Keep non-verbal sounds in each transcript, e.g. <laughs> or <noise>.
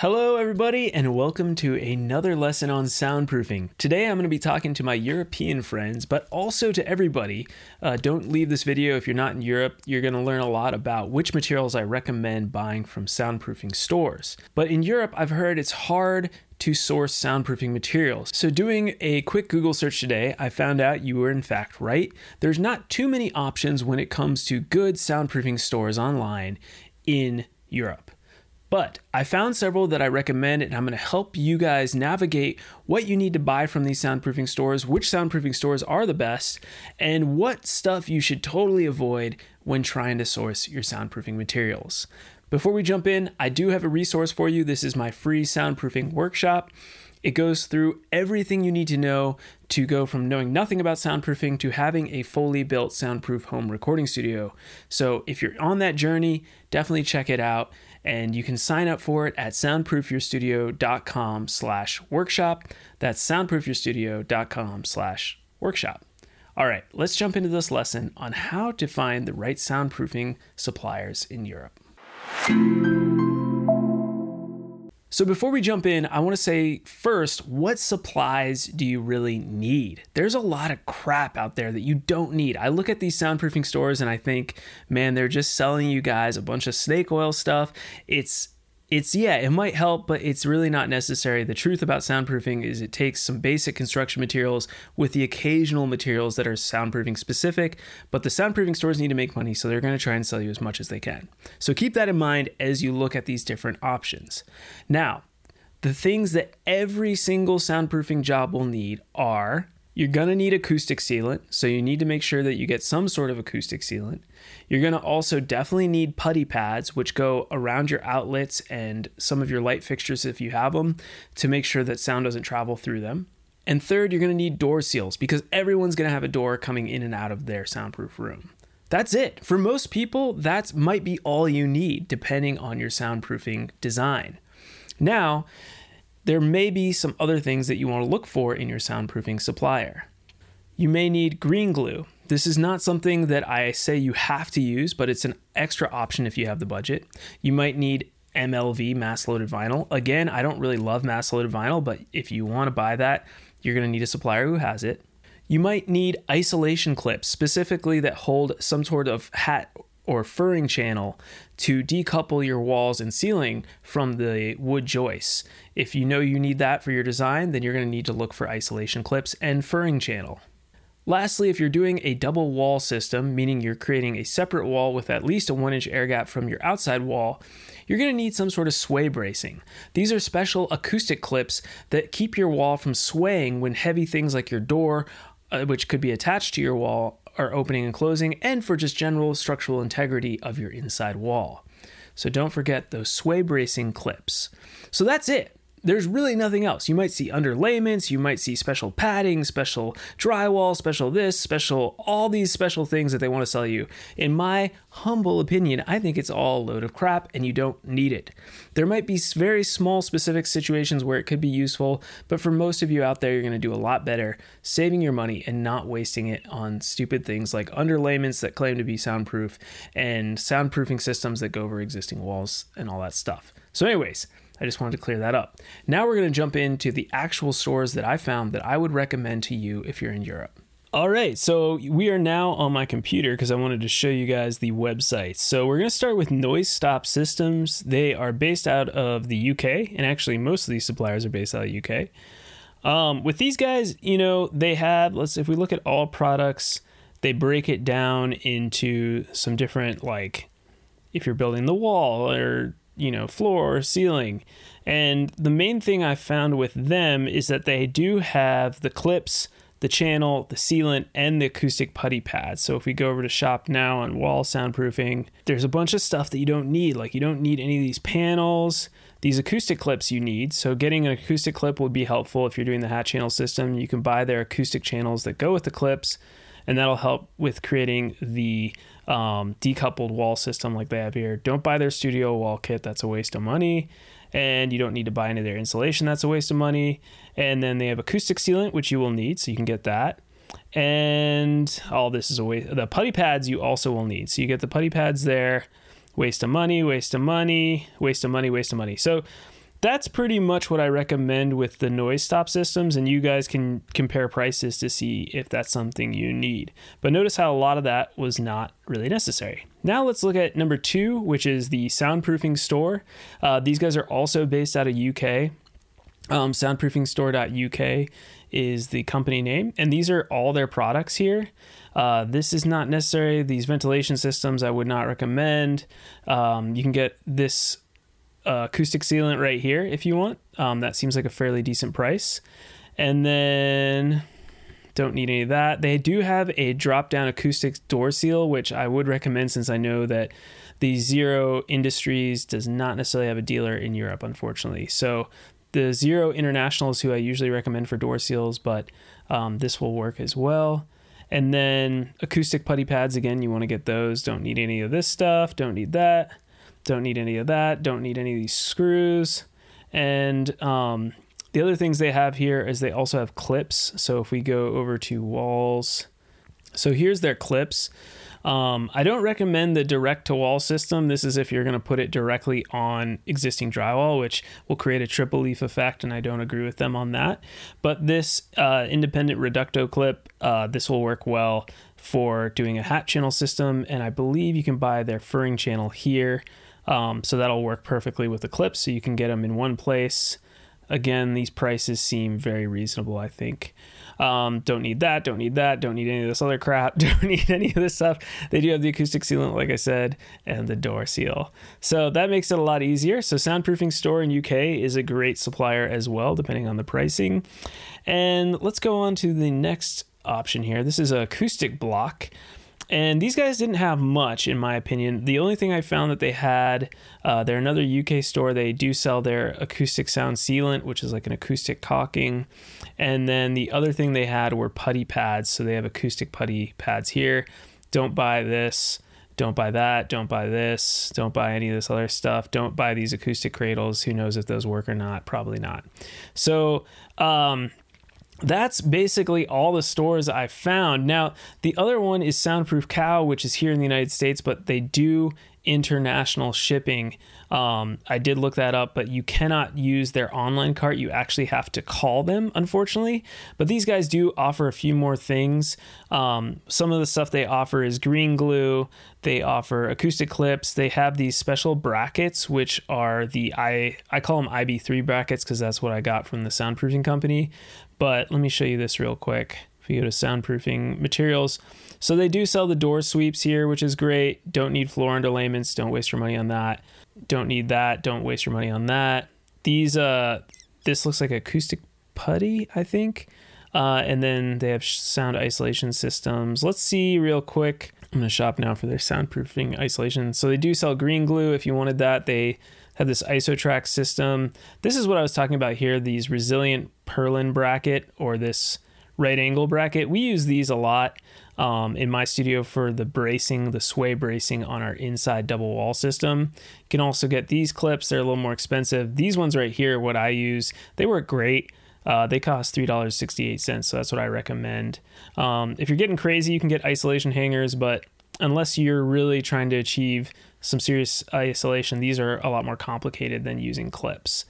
Hello, everybody, and welcome to another lesson on soundproofing. Today, I'm going to be talking to my European friends, but also to everybody. Uh, don't leave this video if you're not in Europe. You're going to learn a lot about which materials I recommend buying from soundproofing stores. But in Europe, I've heard it's hard to source soundproofing materials. So, doing a quick Google search today, I found out you were in fact right. There's not too many options when it comes to good soundproofing stores online in Europe. But I found several that I recommend, and I'm going to help you guys navigate what you need to buy from these soundproofing stores, which soundproofing stores are the best, and what stuff you should totally avoid when trying to source your soundproofing materials. Before we jump in, I do have a resource for you. This is my free soundproofing workshop. It goes through everything you need to know to go from knowing nothing about soundproofing to having a fully built soundproof home recording studio. So if you're on that journey, definitely check it out. And you can sign up for it at soundproofyourstudio.com slash workshop. That's soundproofyourstudio.com slash workshop. All right, let's jump into this lesson on how to find the right soundproofing suppliers in Europe. So, before we jump in, I want to say first, what supplies do you really need? There's a lot of crap out there that you don't need. I look at these soundproofing stores and I think, man, they're just selling you guys a bunch of snake oil stuff. It's it's yeah, it might help, but it's really not necessary. The truth about soundproofing is it takes some basic construction materials with the occasional materials that are soundproofing specific, but the soundproofing stores need to make money, so they're going to try and sell you as much as they can. So keep that in mind as you look at these different options. Now, the things that every single soundproofing job will need are you're going to need acoustic sealant, so you need to make sure that you get some sort of acoustic sealant. You're going to also definitely need putty pads, which go around your outlets and some of your light fixtures if you have them, to make sure that sound doesn't travel through them. And third, you're going to need door seals because everyone's going to have a door coming in and out of their soundproof room. That's it. For most people, that might be all you need, depending on your soundproofing design. Now, there may be some other things that you want to look for in your soundproofing supplier. You may need green glue. This is not something that I say you have to use, but it's an extra option if you have the budget. You might need MLV mass loaded vinyl. Again, I don't really love mass loaded vinyl, but if you want to buy that, you're going to need a supplier who has it. You might need isolation clips, specifically that hold some sort of hat or furring channel to decouple your walls and ceiling from the wood joists. If you know you need that for your design, then you're going to need to look for isolation clips and furring channel. Lastly, if you're doing a double wall system, meaning you're creating a separate wall with at least a 1 inch air gap from your outside wall, you're going to need some sort of sway bracing. These are special acoustic clips that keep your wall from swaying when heavy things like your door, uh, which could be attached to your wall, are opening and closing, and for just general structural integrity of your inside wall. So don't forget those sway bracing clips. So that's it there's really nothing else. You might see underlayments, you might see special padding, special drywall, special this, special all these special things that they want to sell you. In my humble opinion, I think it's all a load of crap and you don't need it. There might be very small specific situations where it could be useful, but for most of you out there, you're going to do a lot better saving your money and not wasting it on stupid things like underlayments that claim to be soundproof and soundproofing systems that go over existing walls and all that stuff. So, anyways, I just wanted to clear that up. Now we're going to jump into the actual stores that I found that I would recommend to you if you're in Europe. All right, so we are now on my computer because I wanted to show you guys the website. So we're going to start with Noise Stop Systems. They are based out of the UK, and actually, most of these suppliers are based out of the UK. Um, with these guys, you know, they have, let's, if we look at all products, they break it down into some different, like, if you're building the wall or you know, floor or ceiling. And the main thing I found with them is that they do have the clips, the channel, the sealant, and the acoustic putty pads. So if we go over to shop now on wall soundproofing, there's a bunch of stuff that you don't need. Like you don't need any of these panels. These acoustic clips you need. So getting an acoustic clip would be helpful if you're doing the hat channel system. You can buy their acoustic channels that go with the clips, and that'll help with creating the um, decoupled wall system like they have here. Don't buy their studio wall kit, that's a waste of money. And you don't need to buy any of their insulation, that's a waste of money. And then they have acoustic sealant, which you will need, so you can get that. And all this is a waste. The putty pads you also will need. So you get the putty pads there. Waste of money, waste of money, waste of money, waste of money. So that's pretty much what I recommend with the noise stop systems, and you guys can compare prices to see if that's something you need. But notice how a lot of that was not really necessary. Now let's look at number two, which is the soundproofing store. Uh, these guys are also based out of UK. Um, soundproofingstore.uk is the company name, and these are all their products here. Uh, this is not necessary. These ventilation systems I would not recommend. Um, you can get this acoustic sealant right here if you want. Um, that seems like a fairly decent price. And then don't need any of that. They do have a drop down acoustic door seal, which I would recommend since I know that the Zero Industries does not necessarily have a dealer in Europe, unfortunately. So the Zero International is who I usually recommend for door seals, but um, this will work as well. And then acoustic putty pads, again, you want to get those. Don't need any of this stuff. Don't need that. Don't need any of that. Don't need any of these screws. And um, the other things they have here is they also have clips. So if we go over to walls, so here's their clips. Um, I don't recommend the direct to wall system. This is if you're going to put it directly on existing drywall, which will create a triple leaf effect, and I don't agree with them on that. But this uh, independent reducto clip, uh, this will work well for doing a hat channel system, and I believe you can buy their furring channel here. Um, so that'll work perfectly with the clips, so you can get them in one place. Again, these prices seem very reasonable, I think. Um, don't need that, don't need that, don't need any of this other crap, <laughs> don't need any of this stuff. They do have the acoustic sealant, like I said, and the door seal. So that makes it a lot easier. So Soundproofing Store in UK is a great supplier as well, depending on the pricing. And let's go on to the next option here. This is an acoustic block. And these guys didn't have much, in my opinion. The only thing I found that they had, uh, they're another UK store. They do sell their acoustic sound sealant, which is like an acoustic caulking. And then the other thing they had were putty pads. So they have acoustic putty pads here. Don't buy this. Don't buy that. Don't buy this. Don't buy any of this other stuff. Don't buy these acoustic cradles. Who knows if those work or not? Probably not. So, um, that's basically all the stores I found. Now, the other one is Soundproof Cow, which is here in the United States, but they do international shipping. Um, I did look that up, but you cannot use their online cart. You actually have to call them, unfortunately. But these guys do offer a few more things. Um, some of the stuff they offer is green glue. They offer acoustic clips. They have these special brackets, which are the I I call them IB3 brackets because that's what I got from the soundproofing company. But let me show you this real quick. If you go to soundproofing materials, so they do sell the door sweeps here, which is great. Don't need floor underlayments. Don't waste your money on that. Don't need that. Don't waste your money on that. These uh, this looks like acoustic putty, I think. Uh, and then they have sound isolation systems. Let's see real quick. I'm gonna shop now for their soundproofing isolation. So they do sell green glue if you wanted that. They have this IsoTrack system. This is what I was talking about here. These resilient purlin bracket or this right angle bracket. We use these a lot um, in my studio for the bracing, the sway bracing on our inside double wall system. You can also get these clips, they're a little more expensive. These ones right here, what I use, they work great. Uh, they cost $3.68, so that's what I recommend. Um, if you're getting crazy, you can get isolation hangers, but unless you're really trying to achieve some serious isolation, these are a lot more complicated than using clips.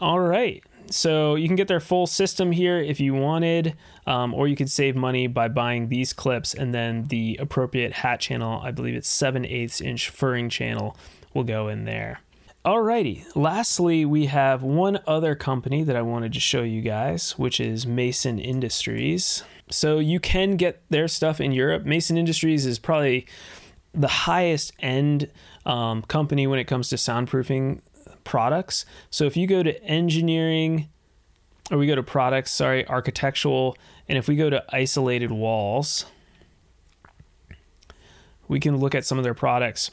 All right, so you can get their full system here if you wanted, um, or you could save money by buying these clips and then the appropriate hat channel. I believe it's 7 eighths inch furring channel will go in there. Alrighty, lastly, we have one other company that I wanted to show you guys, which is Mason Industries. So you can get their stuff in Europe. Mason Industries is probably the highest end um, company when it comes to soundproofing products. So if you go to engineering, or we go to products, sorry, architectural, and if we go to isolated walls, we can look at some of their products.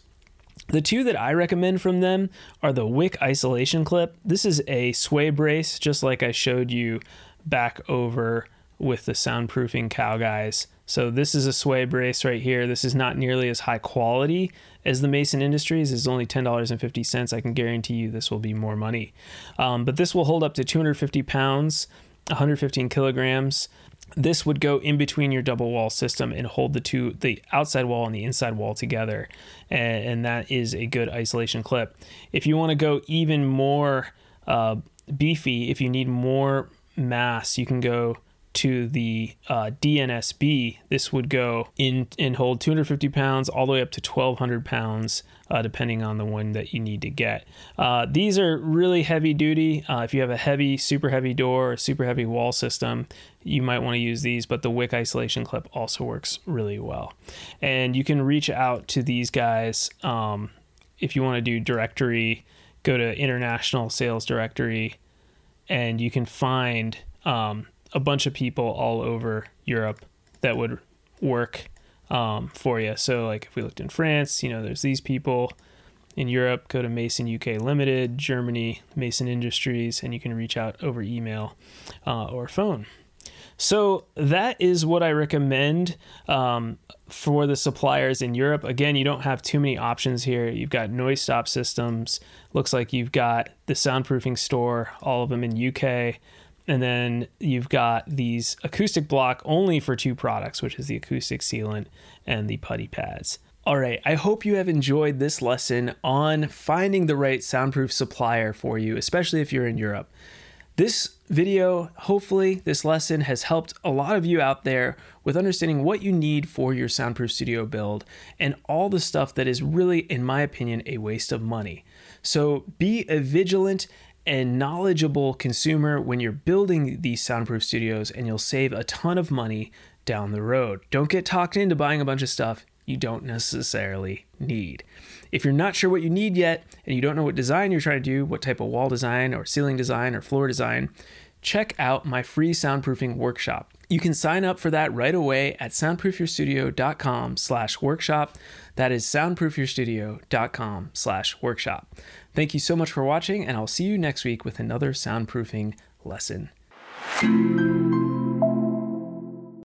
The two that I recommend from them are the Wick isolation clip. This is a sway brace, just like I showed you back over with the soundproofing cow guys. So this is a sway brace right here. This is not nearly as high quality as the Mason Industries. It's only ten dollars and fifty cents. I can guarantee you this will be more money. Um, but this will hold up to 250 pounds, 115 kilograms. This would go in between your double wall system and hold the two, the outside wall and the inside wall together, and, and that is a good isolation clip. If you want to go even more uh, beefy, if you need more mass, you can go to the uh, DNSB. This would go in and hold 250 pounds all the way up to 1200 pounds, uh, depending on the one that you need to get. Uh, these are really heavy duty. Uh, if you have a heavy, super heavy door or super heavy wall system, you might want to use these, but the wick isolation clip also works really well. And you can reach out to these guys um, if you want to do directory, go to international sales directory, and you can find um, a bunch of people all over Europe that would work um, for you. So, like if we looked in France, you know, there's these people. In Europe, go to Mason UK Limited, Germany, Mason Industries, and you can reach out over email uh, or phone. So that is what I recommend um, for the suppliers in Europe. Again, you don't have too many options here. You've got noise stop systems. Looks like you've got the soundproofing store, all of them in UK. And then you've got these acoustic block only for two products, which is the acoustic sealant and the putty pads. All right, I hope you have enjoyed this lesson on finding the right soundproof supplier for you, especially if you're in Europe. This video, hopefully, this lesson has helped a lot of you out there with understanding what you need for your soundproof studio build and all the stuff that is really, in my opinion, a waste of money. So be a vigilant and knowledgeable consumer when you're building these soundproof studios, and you'll save a ton of money down the road. Don't get talked into buying a bunch of stuff you don't necessarily need. If you're not sure what you need yet, and you don't know what design you're trying to do, what type of wall design or ceiling design or floor design, check out my free soundproofing workshop. You can sign up for that right away at soundproofyourstudio.com slash workshop. That is soundproofyourstudio.com slash workshop. Thank you so much for watching, and I'll see you next week with another soundproofing lesson.